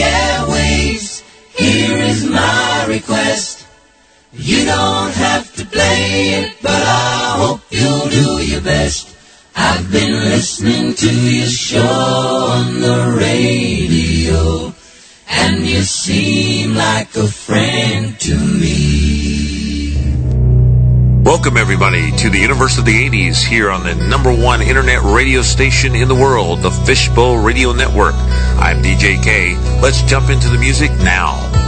airwaves. Here is my request. You don't have to play it, but I hope you'll do your best. I've been listening to your show on the radio, and you seem like a friend to me. Welcome, everybody, to the Universe of the 80s here on the number one internet radio station in the world, the Fishbowl Radio Network. I'm DJ K. Let's jump into the music now.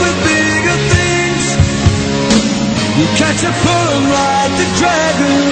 Catch a pull and ride the dragon.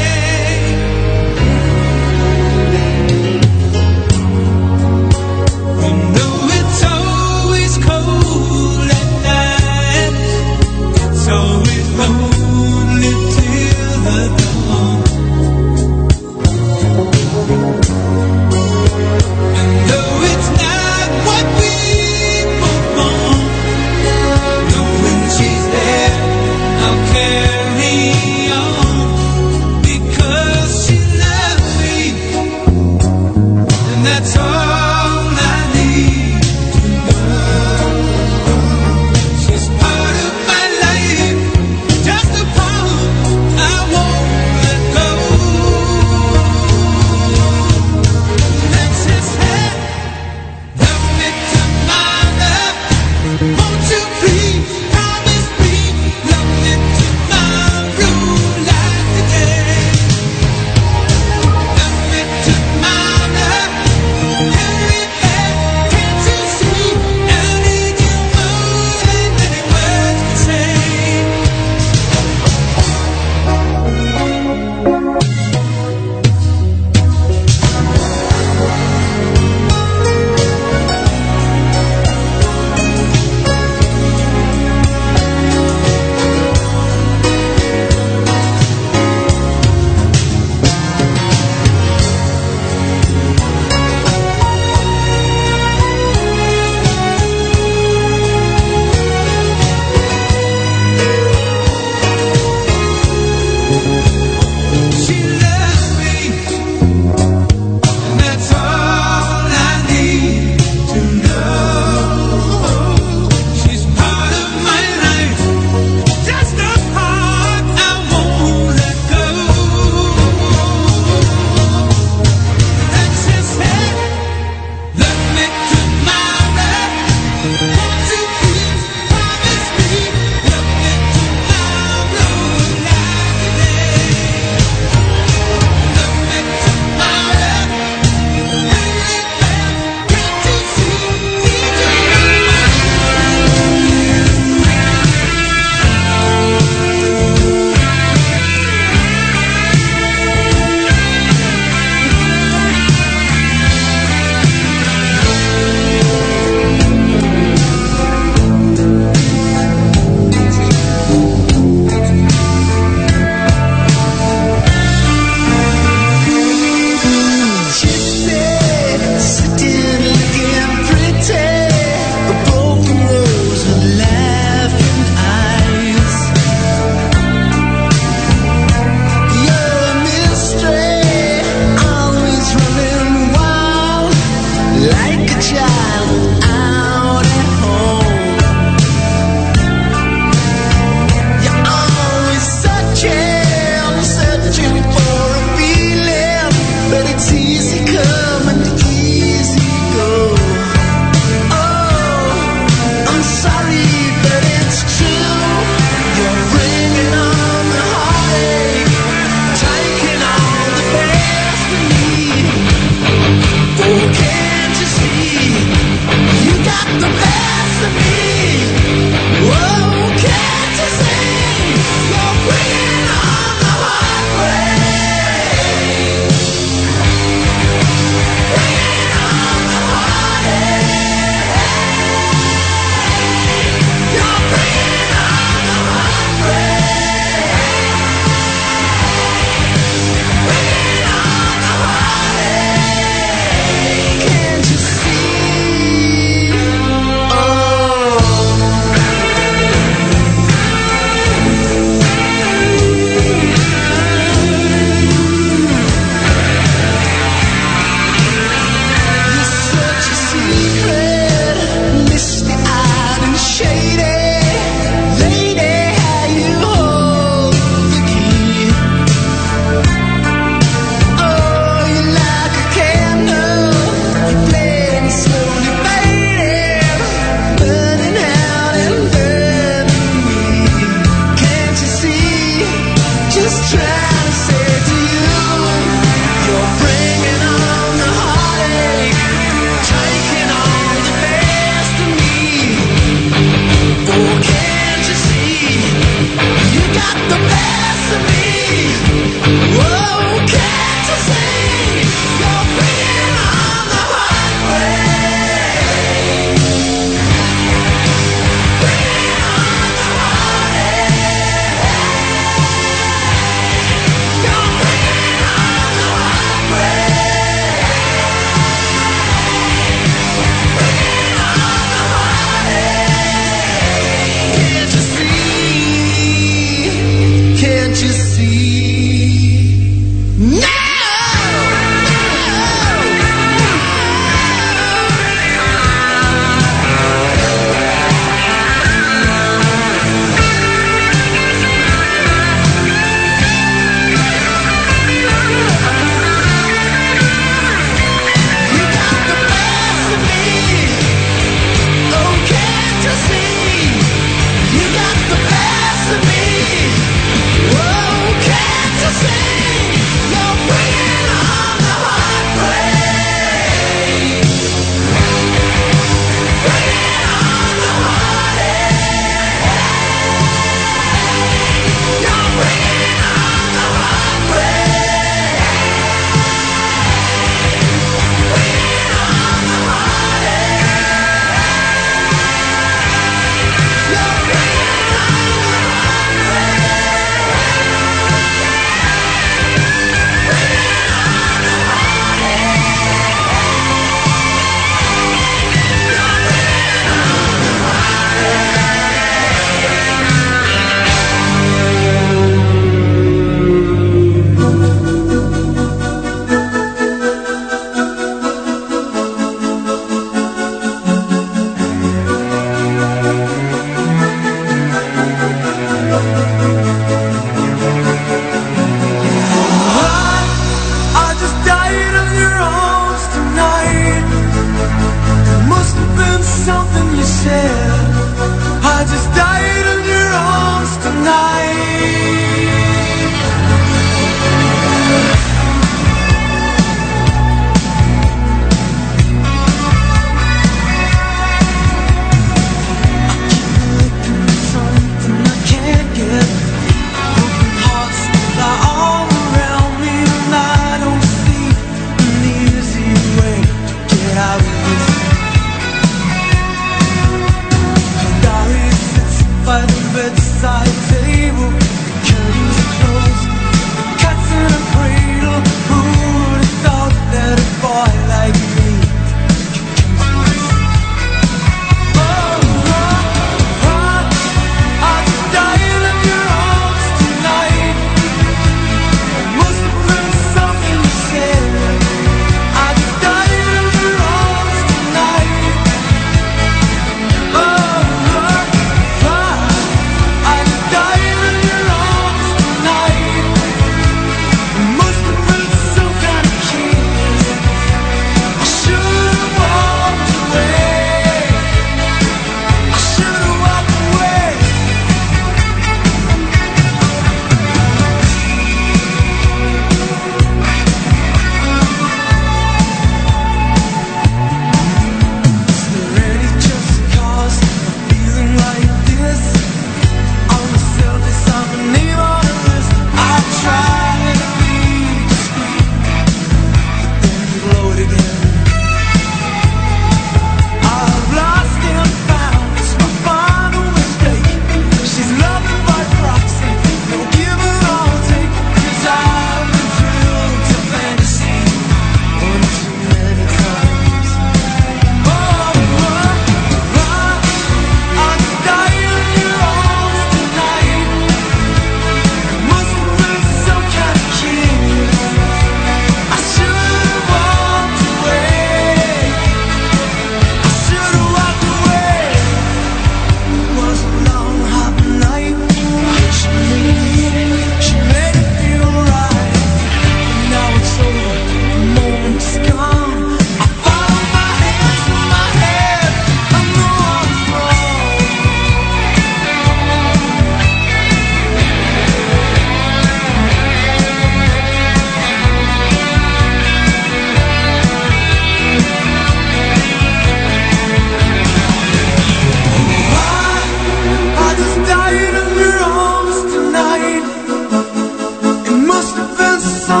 sun.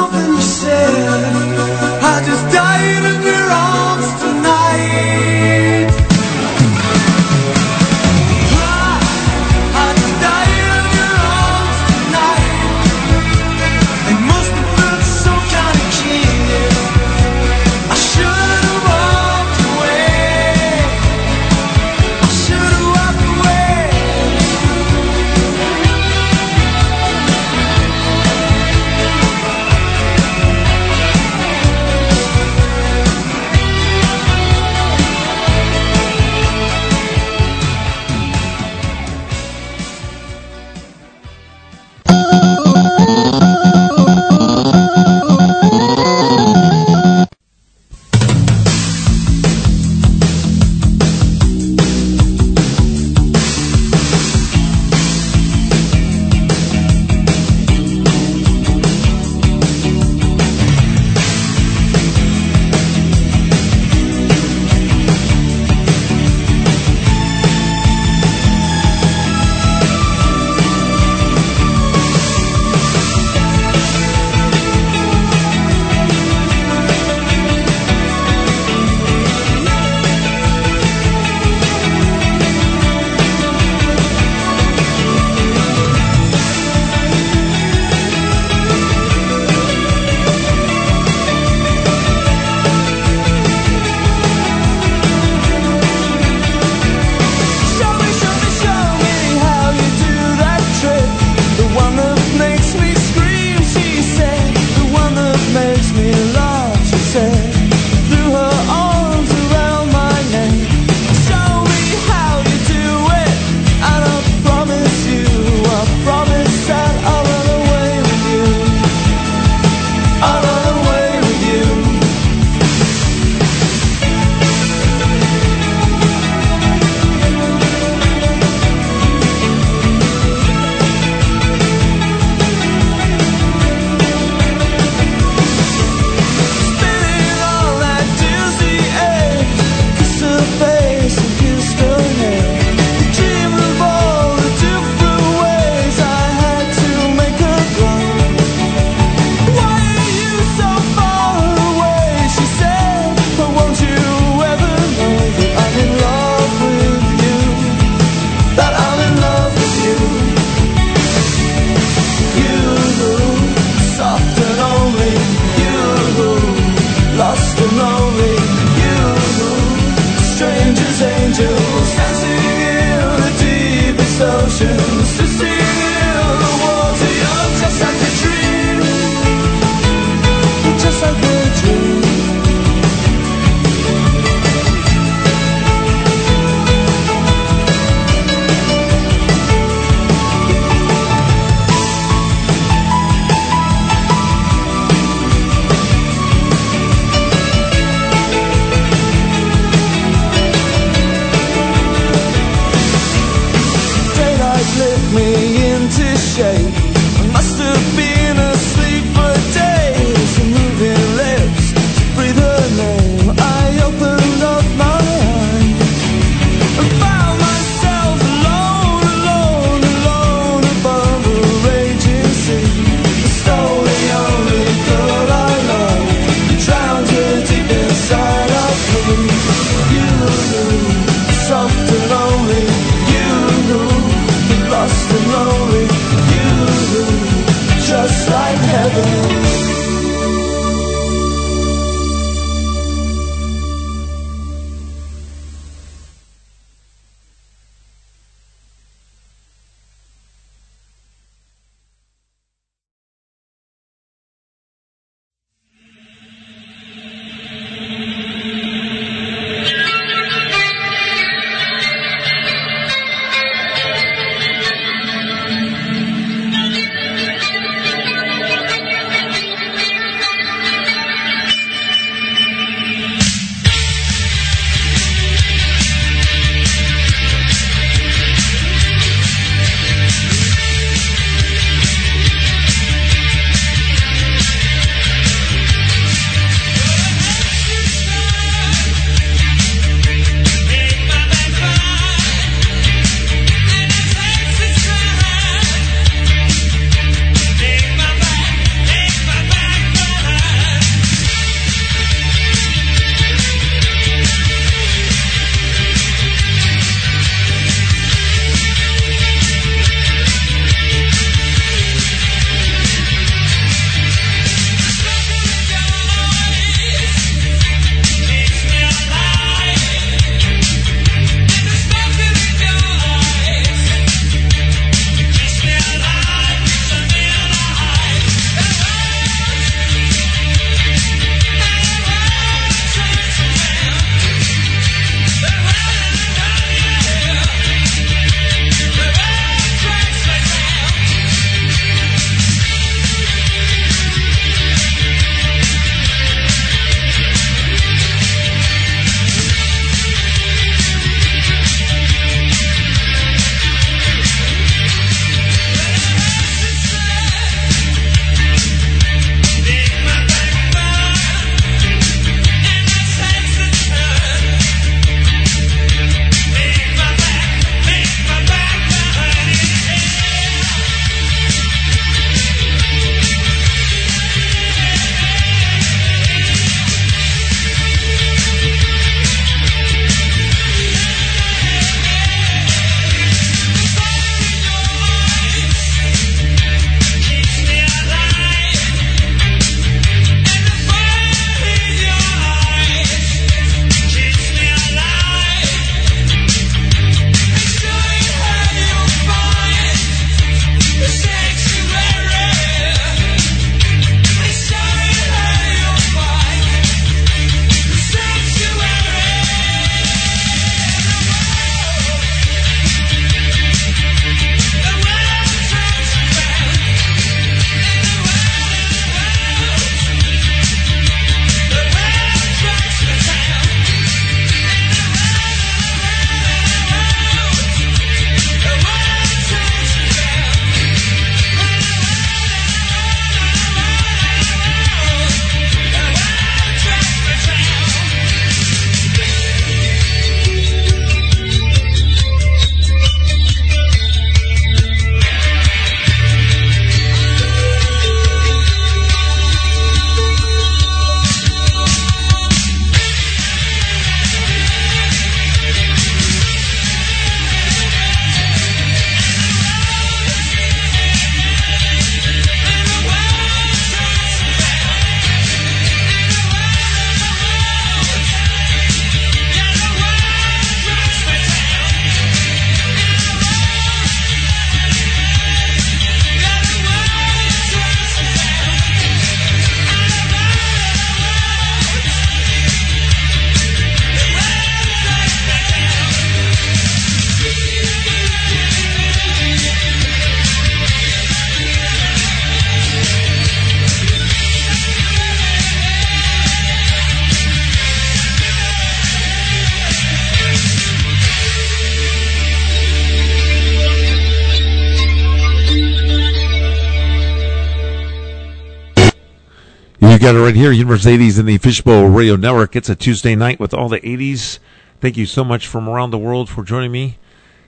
Got it right here, Universe 80s in the Fishbowl Radio Network. It's a Tuesday night with all the 80s. Thank you so much from around the world for joining me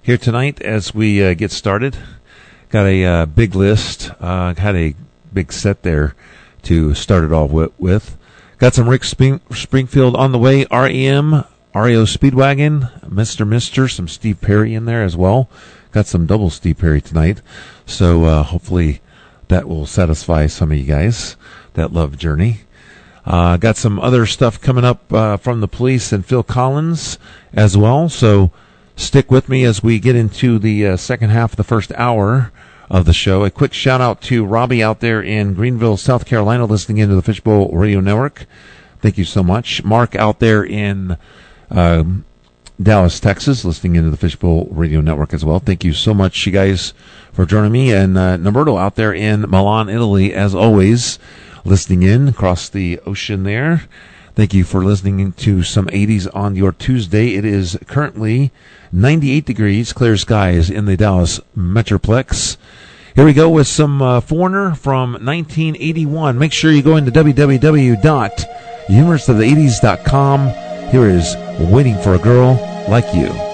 here tonight as we uh, get started. Got a uh, big list. Uh, had a big set there to start it off with. Got some Rick Spring- Springfield on the way. REM, REO Speedwagon, Mr. Mister, some Steve Perry in there as well. Got some double Steve Perry tonight. So uh, hopefully that will satisfy some of you guys that love Journey. Uh, got some other stuff coming up uh, from the police and Phil Collins as well. So stick with me as we get into the uh, second half of the first hour of the show. A quick shout out to Robbie out there in Greenville, South Carolina, listening into the Fishbowl Radio Network. Thank you so much. Mark out there in um, Dallas, Texas, listening into the Fishbowl Radio Network as well. Thank you so much, you guys, for joining me. And uh, out there in Milan, Italy, as always listening in across the ocean there. Thank you for listening to some 80s on your Tuesday. It is currently 98 degrees, clear skies in the Dallas Metroplex. Here we go with some uh, Foreigner from 1981. Make sure you go into www.universeofthe80s.com. Here is Waiting for a Girl Like You.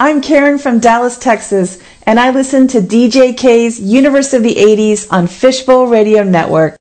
I'm Karen from Dallas, Texas, and I listen to DJ K's Universe of the 80s on Fishbowl Radio Network.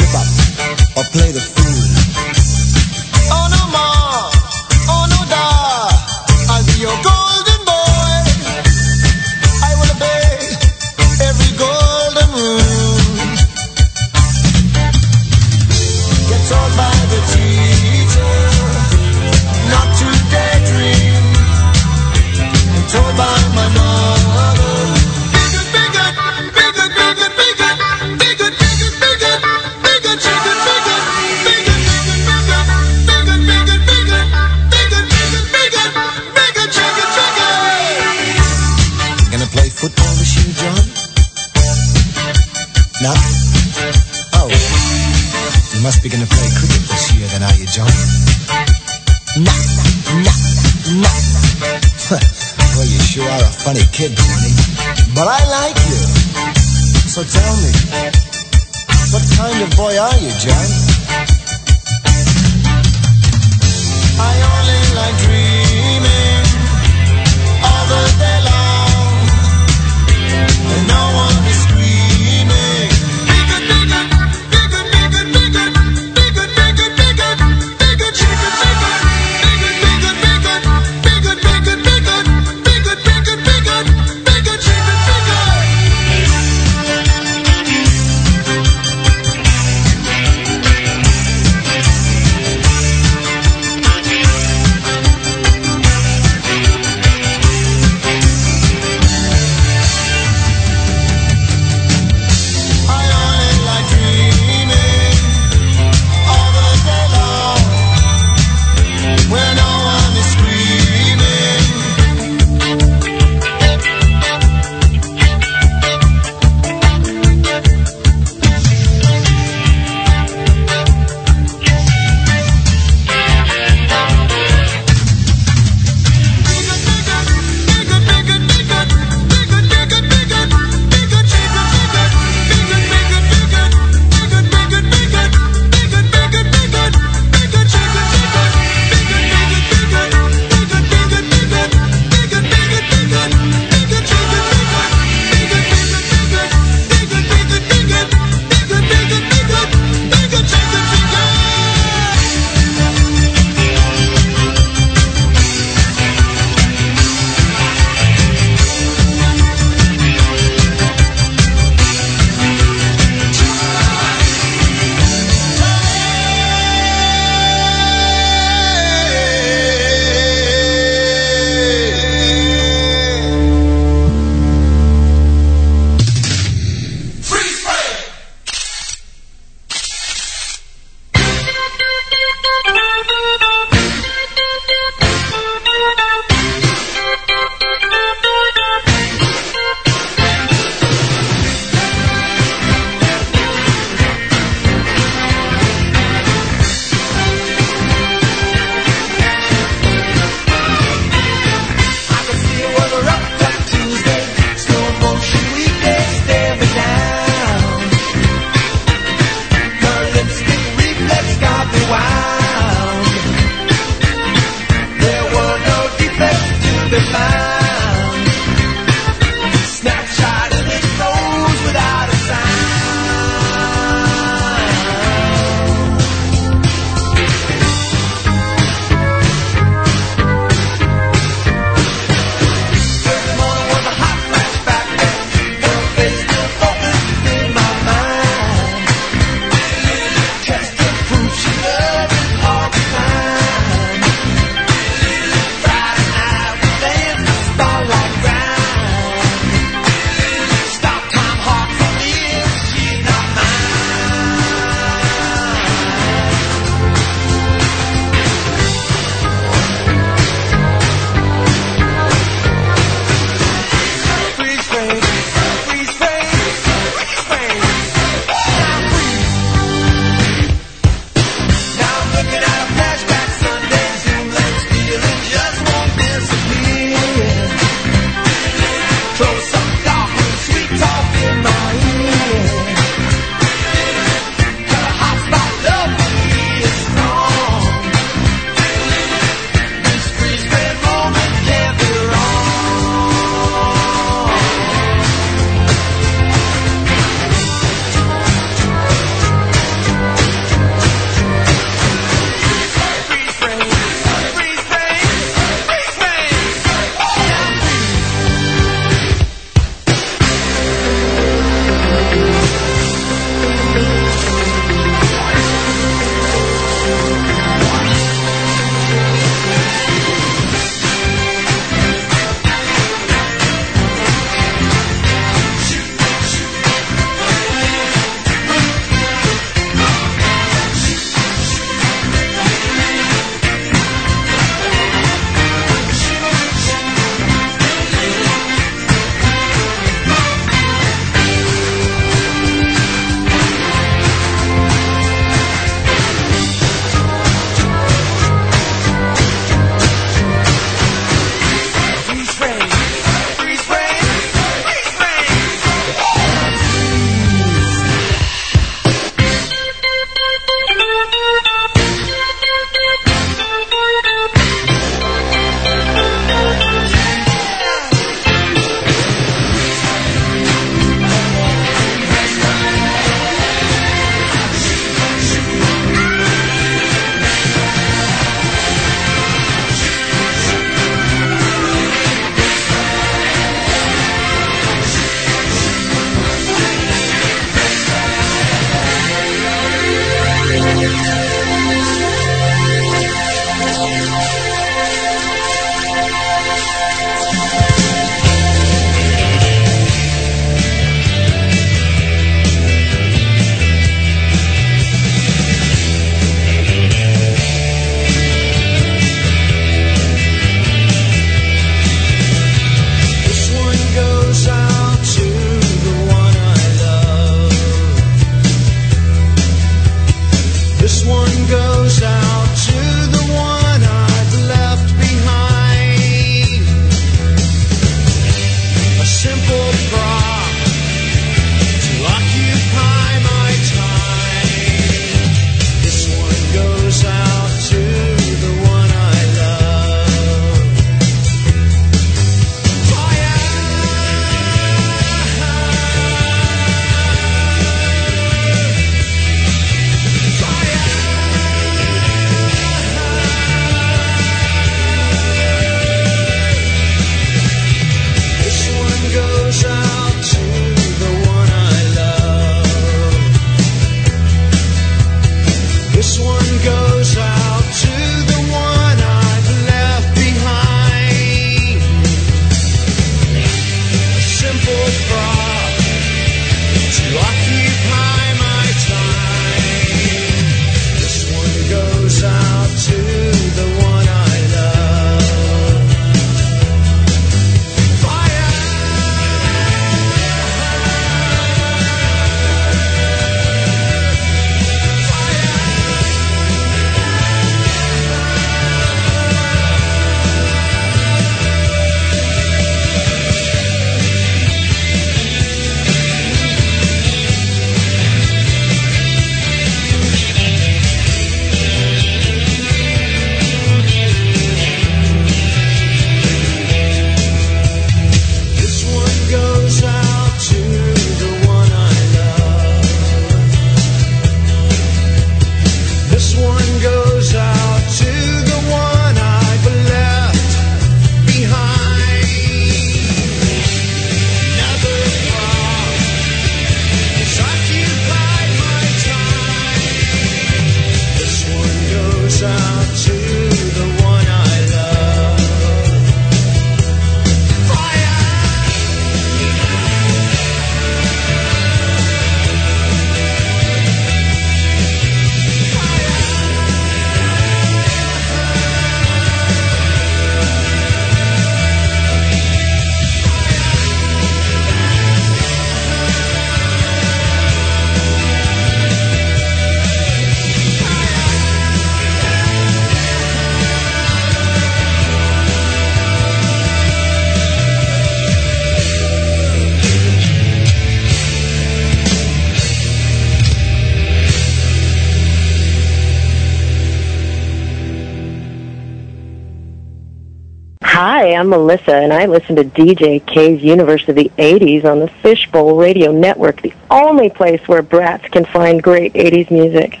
I'm Melissa, and I listen to DJ K's Universe of the 80s on the Fishbowl Radio Network, the only place where brats can find great 80s music.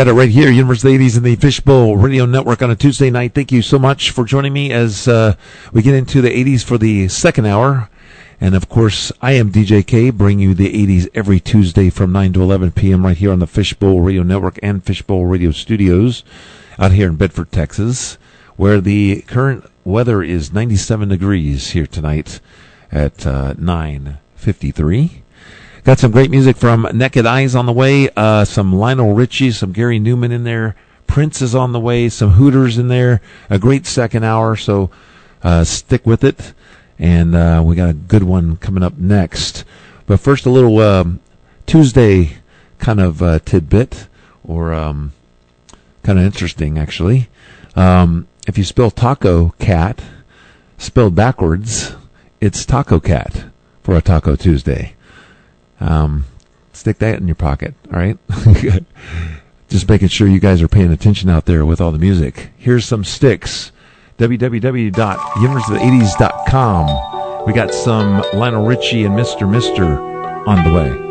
Got it right here, University 80s in the Fishbowl Radio Network on a Tuesday night. Thank you so much for joining me as uh, we get into the 80s for the second hour. And of course, I am DJ K, bring you the 80s every Tuesday from 9 to 11 p.m. right here on the Fishbowl Radio Network and Fishbowl Radio Studios out here in Bedford, Texas, where the current weather is 97 degrees here tonight at uh, 9:53. Got some great music from Naked Eyes on the way, uh, some Lionel Richie, some Gary Numan in there. Prince is on the way, some Hooters in there. A great second hour, so uh, stick with it. And uh, we got a good one coming up next. But first, a little um, Tuesday kind of uh, tidbit, or um, kind of interesting, actually. Um, if you spell taco cat, spelled backwards, it's taco cat for a Taco Tuesday. Um, stick that in your pocket, all right? Just making sure you guys are paying attention out there with all the music. Here's some sticks www.yimmersofthe80s.com. We got some Lionel Richie and Mr. Mister on the way.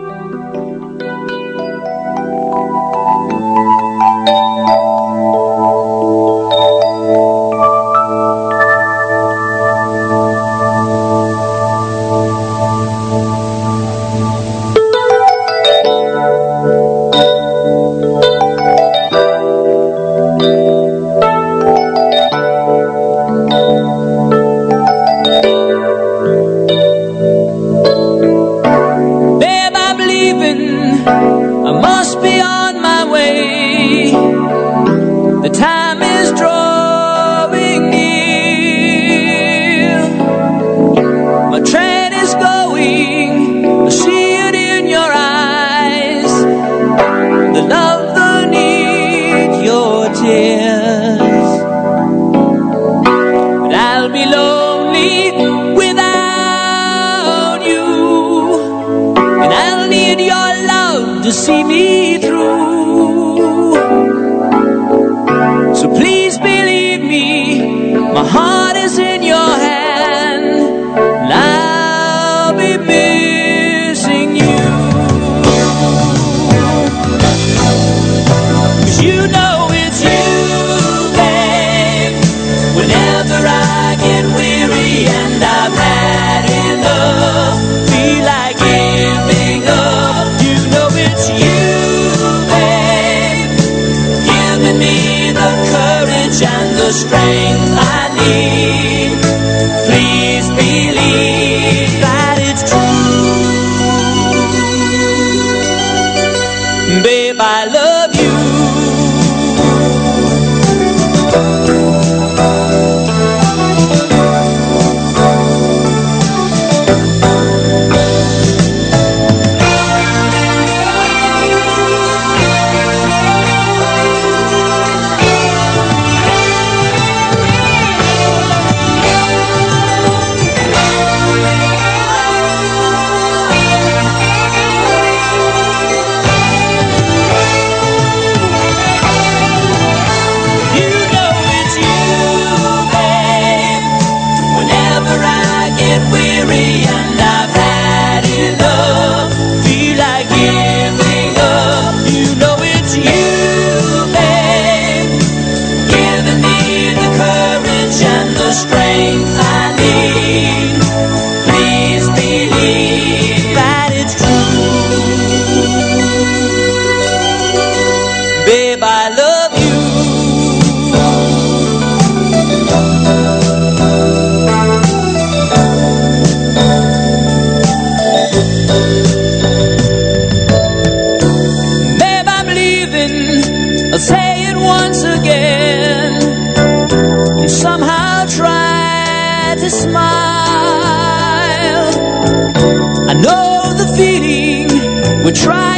would try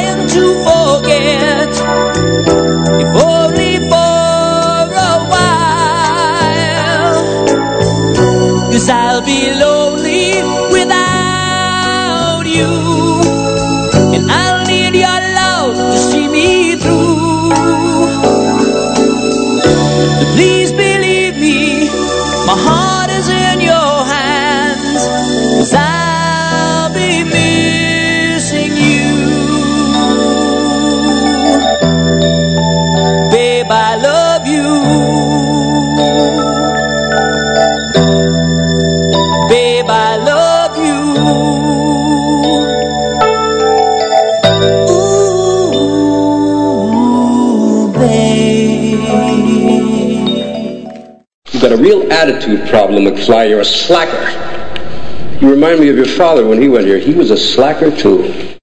You've got a real attitude problem, McFly. You're a slacker. You remind me of your father when he went here. He was a slacker, too.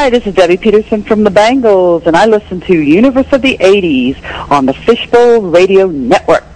Hi, this is Debbi Peterson from the Bangles, and I listen to Universe of the 80s on the Fishbowl Radio Network.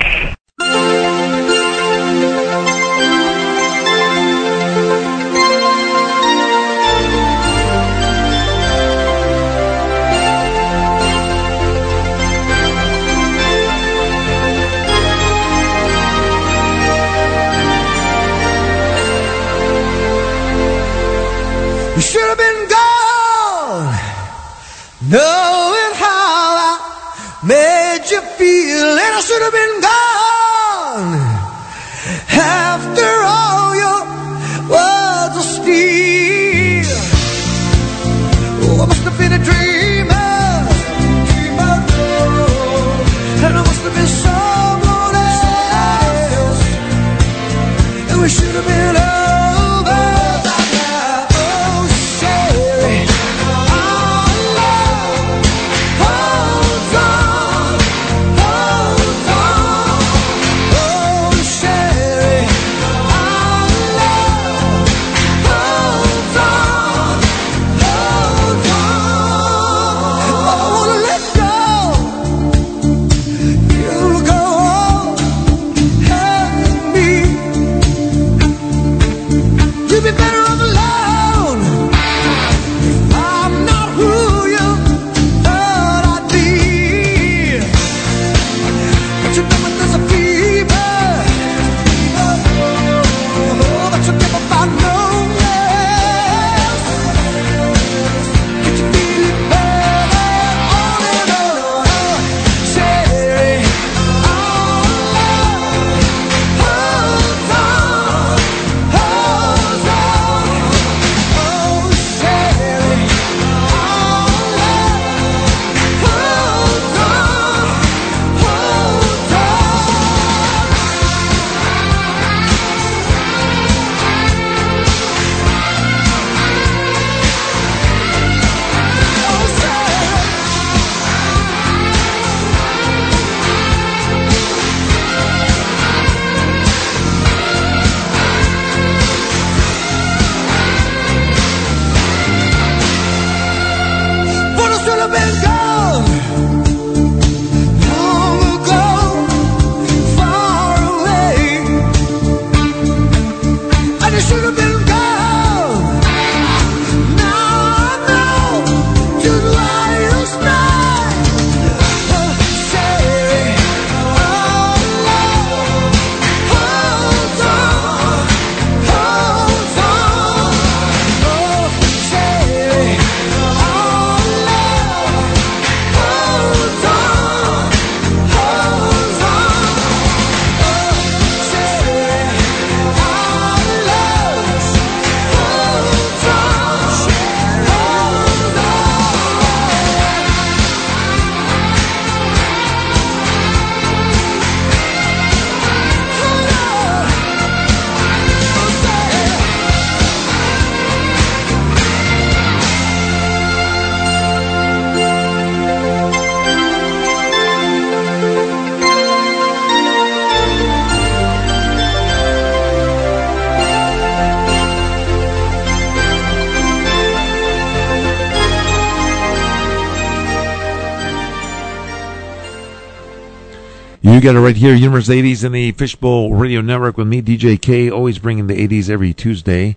Got it right here, Universe 80s in the Fishbowl Radio Network with me, DJ K, always bringing the 80s every Tuesday.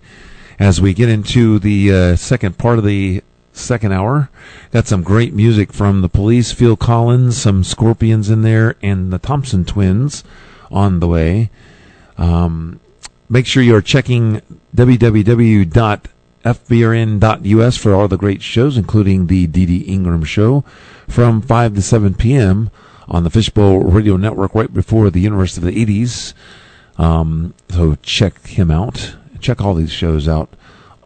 As we get into the uh, second part of the second hour, got some great music from the Police, Phil Collins, some Scorpions in there, and the Thompson Twins on the way. Um, make sure you're checking www.fbrn.us for all the great shows, including the D.D. Ingram Show from 5 to 7 p.m on the Fishbowl Radio Network right before the Universe of the 80s. Um, so check him out. Check all these shows out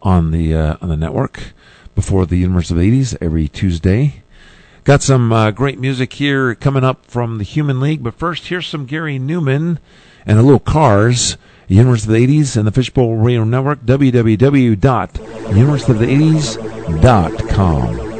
on the uh, on the network before the Universe of the 80s every Tuesday. Got some uh, great music here coming up from the Human League, but first here's some Gary Numan and a little Cars. Universe of the 80s and the Fishbowl Radio Network, www.universeofthe80s.com.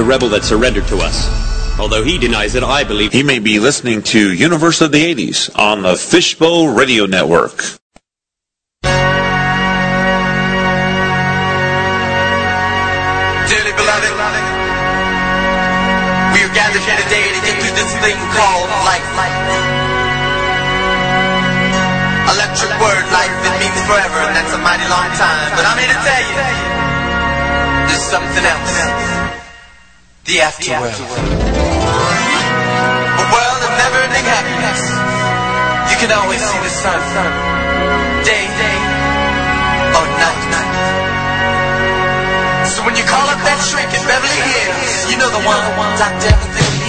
A rebel that surrendered to us. Although he denies it, I believe He may be listening to Universe of the 80s on the Fishbowl Radio Network. The afterworld. A world of never-ending happiness. You can always see the sun. Day, day, or night, night. So when you call up that shrink in Beverly Hills, you know the one. Doctor, everything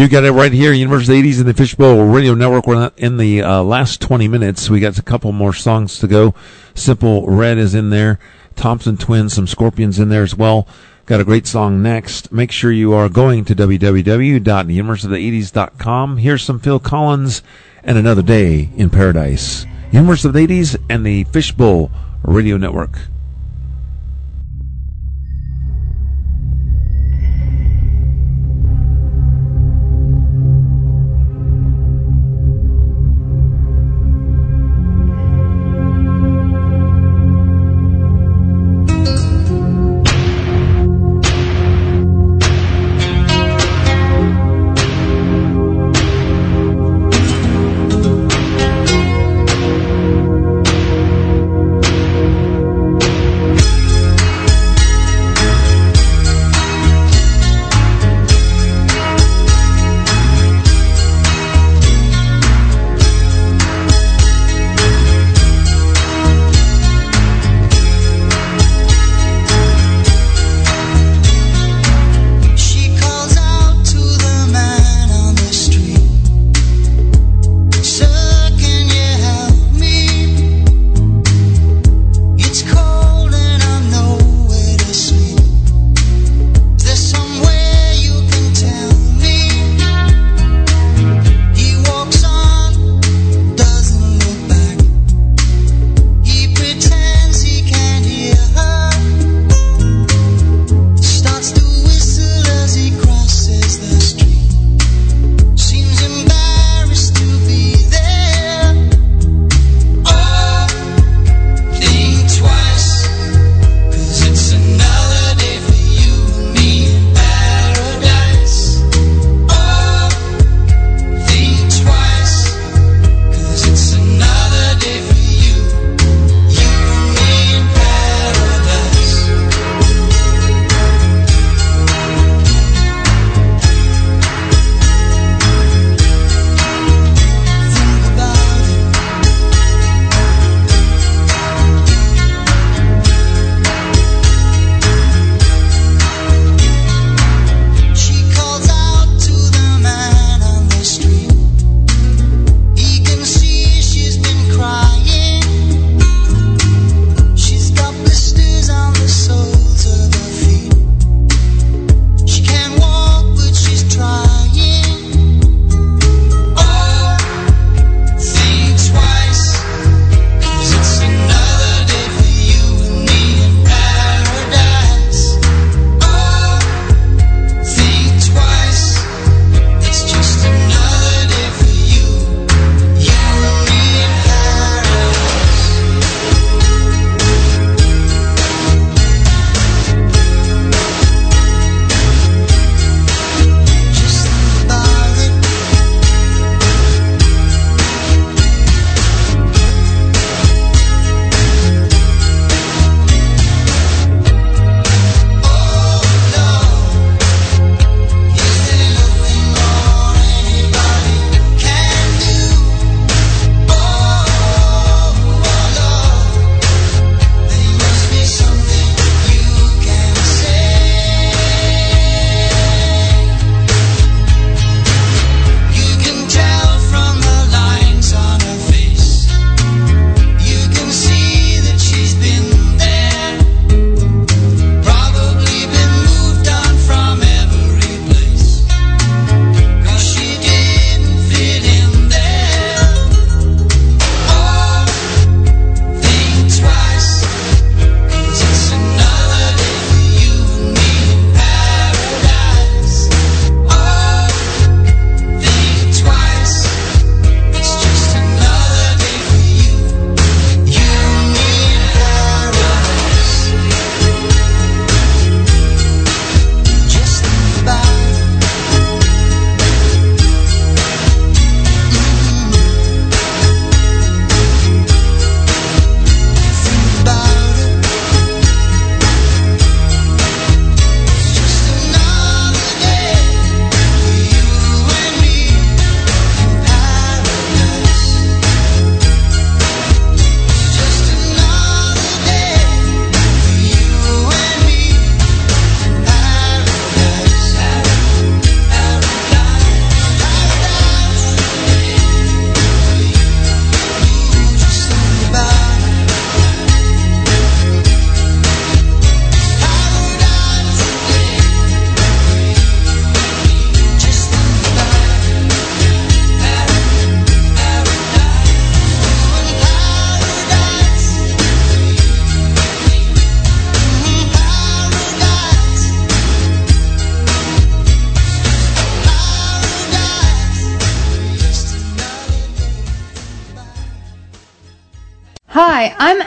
You got it right here, University 80s and the Fishbowl Radio Network. We're in the uh, last 20 minutes. We got a couple more songs to go. Simply Red is in there. Thompson Twins, some Scorpions in there as well. Got a great song next. Make sure you are going to www.universityofthe80s.com. Here's some Phil Collins and Another Day in Paradise. Universe of the 80s and the Fishbowl Radio Network.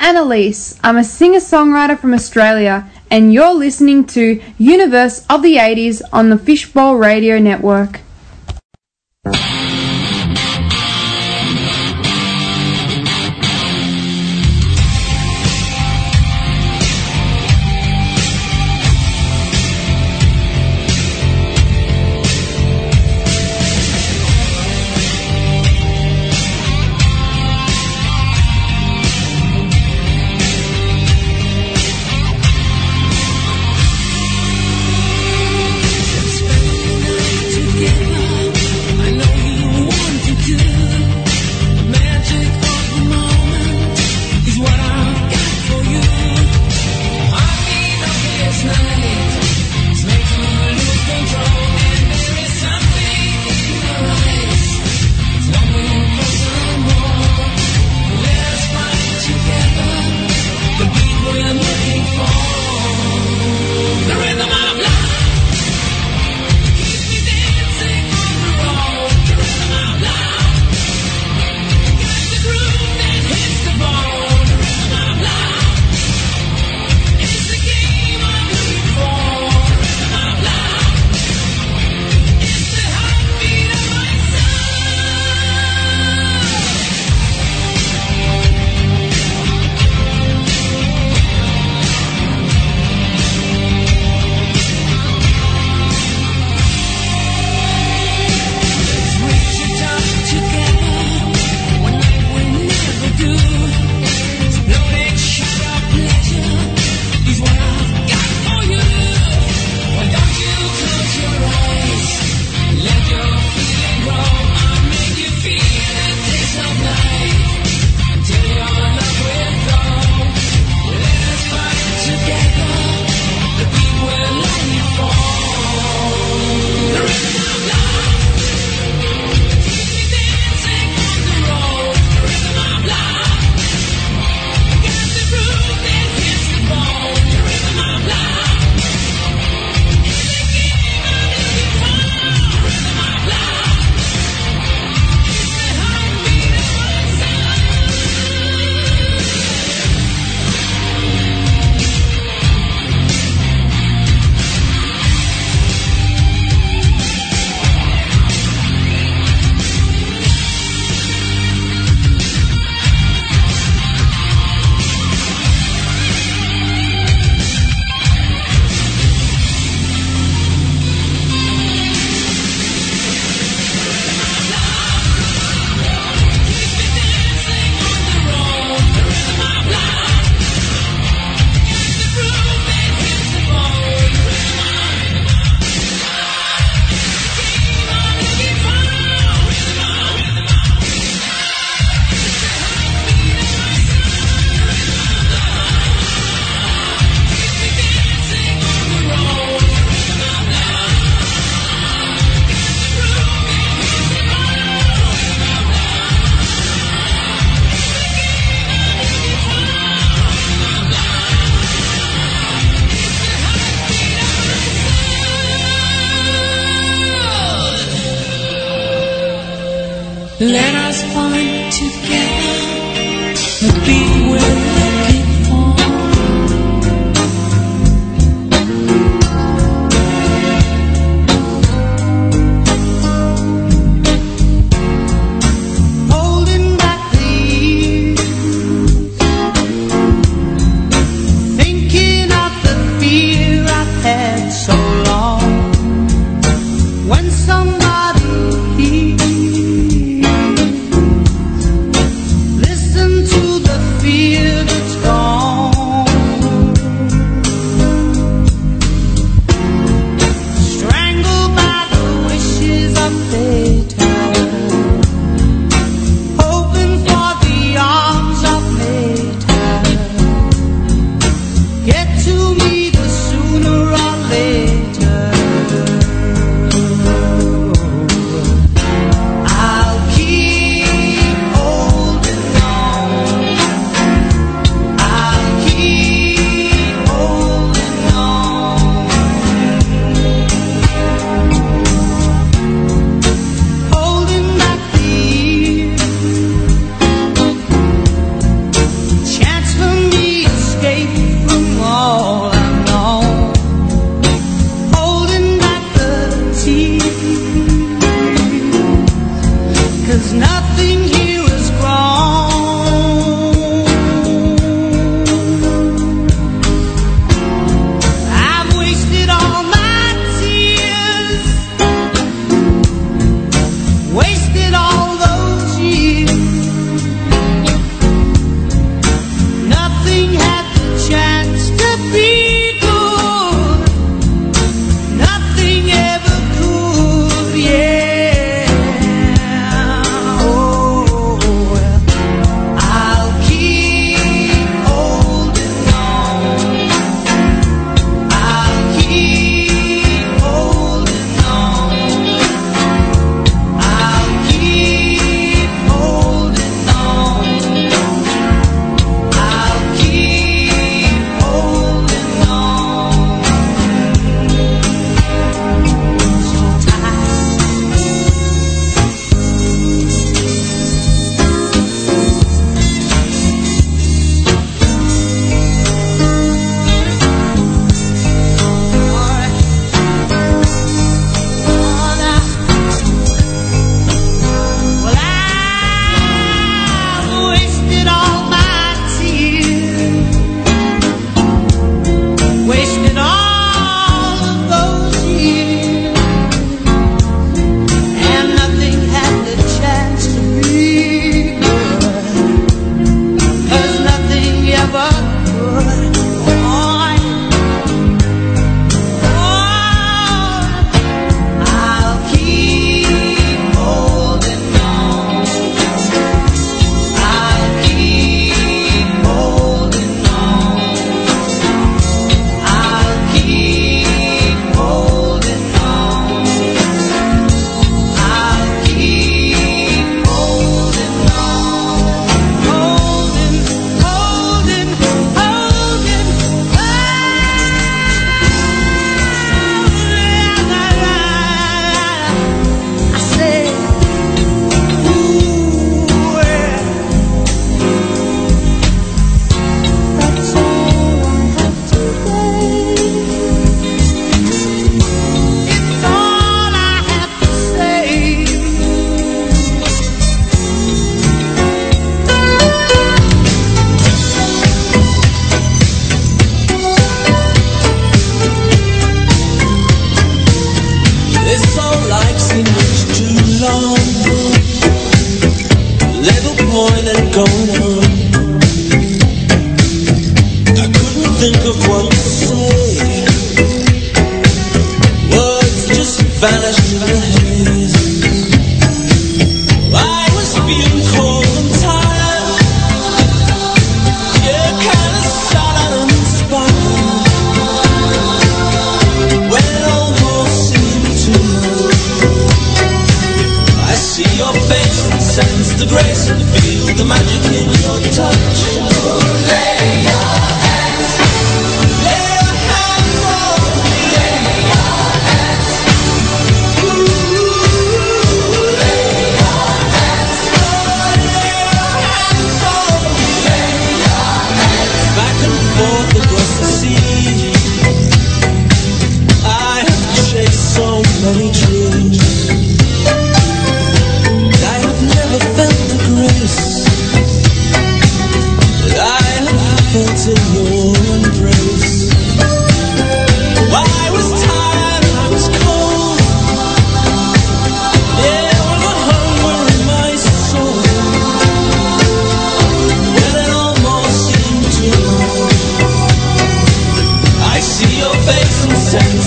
Annalise. I'm a singer songwriter from Australia, and you're listening to Universe of the 80s on the Fishbowl Radio Network.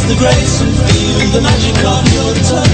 the grace and feel the magic of your touch.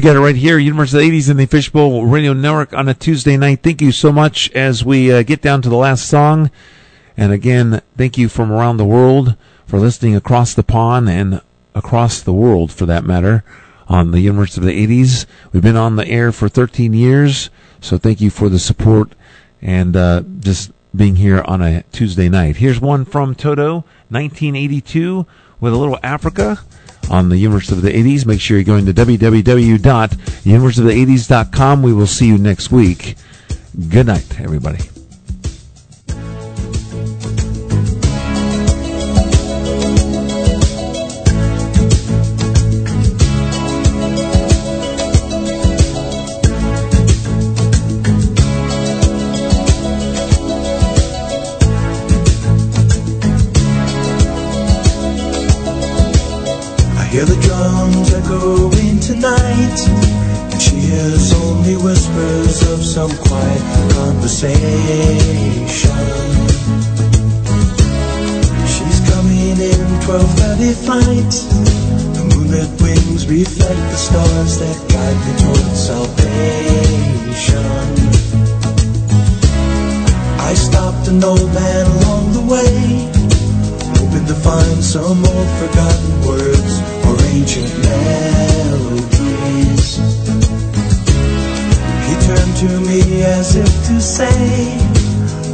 You got it right here, Universe of the 80s in the Fishbowl Radio Network on a Tuesday night. Thank you so much as we uh, get down to the last song. And again, thank you from around the world for listening across the pond and across the world for that matter on the Universe of the 80s. We've been on the air for 13 years, so thank you for the support and uh, just being here on a Tuesday night. Here's one from Toto, 1982, with a little Africa on the Universe of the 80s. Make sure you're going to www.universityofthe80s.com. We will see you next week. Good night, everybody. She's coming in 12:30 flight. The moonlit wings reflect the stars that guide me towards salvation. To me as if to say,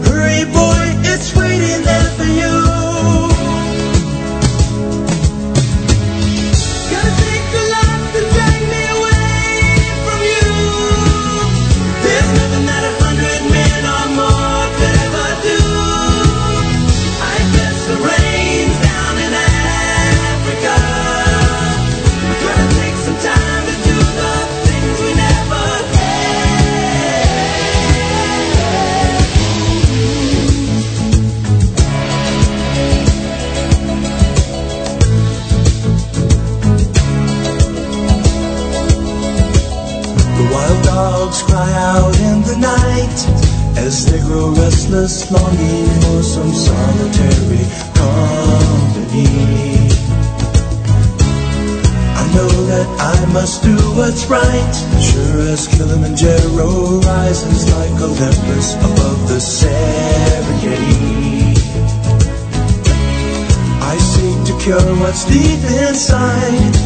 Hurry, boy, deep inside,